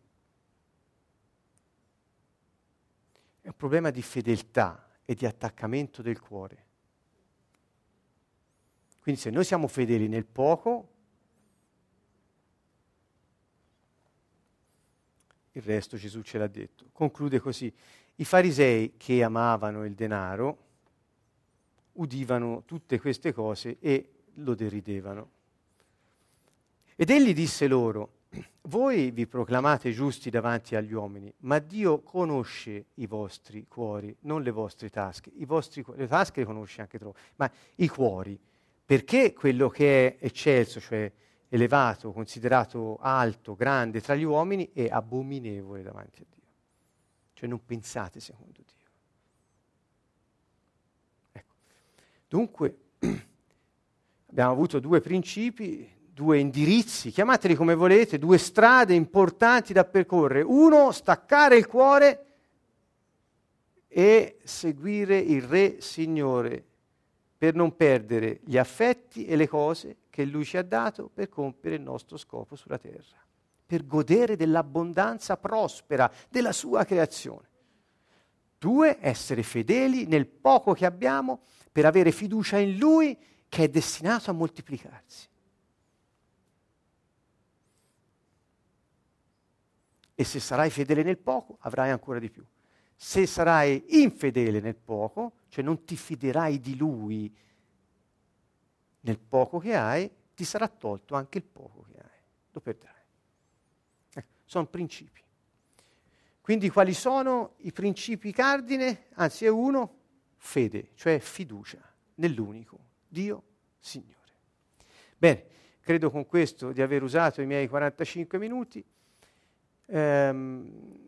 È un problema di fedeltà e di attaccamento del cuore. Quindi se noi siamo fedeli nel poco, il resto Gesù ce l'ha detto. Conclude così. I farisei che amavano il denaro udivano tutte queste cose e lo deridevano. Ed egli disse loro, voi vi proclamate giusti davanti agli uomini, ma Dio conosce i vostri cuori, non le vostre tasche. Vostri, le tasche le conosce anche troppo, ma i cuori. Perché quello che è eccelso, cioè elevato, considerato alto, grande tra gli uomini, è abominevole davanti a Dio. Cioè non pensate secondo Dio. Ecco. Dunque, abbiamo avuto due principi, due indirizzi, chiamateli come volete, due strade importanti da percorrere. Uno, staccare il cuore e seguire il Re Signore per non perdere gli affetti e le cose che Lui ci ha dato per compiere il nostro scopo sulla terra, per godere dell'abbondanza prospera della sua creazione. Due, essere fedeli nel poco che abbiamo per avere fiducia in Lui che è destinato a moltiplicarsi. E se sarai fedele nel poco, avrai ancora di più. Se sarai infedele nel poco, cioè non ti fiderai di lui nel poco che hai, ti sarà tolto anche il poco che hai. Lo perderai. Ecco, sono principi. Quindi quali sono i principi cardine? Anzi, è uno, fede, cioè fiducia nell'unico Dio Signore. Bene, credo con questo di aver usato i miei 45 minuti. Ehm,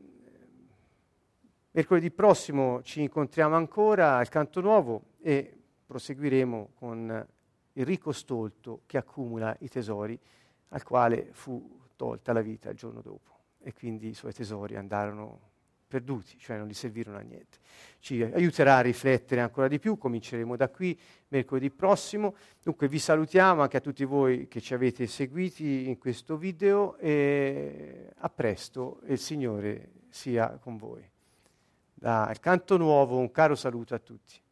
mercoledì prossimo ci incontriamo ancora al Canto Nuovo e proseguiremo con il ricco stolto che accumula i tesori al quale fu tolta la vita il giorno dopo e quindi i suoi tesori andarono perduti, cioè non gli servirono a niente. Ci aiuterà a riflettere ancora di più, cominceremo da qui mercoledì prossimo. Dunque vi salutiamo anche a tutti voi che ci avete seguiti in questo video e a presto e il Signore sia con voi. Dal canto nuovo un caro saluto a tutti.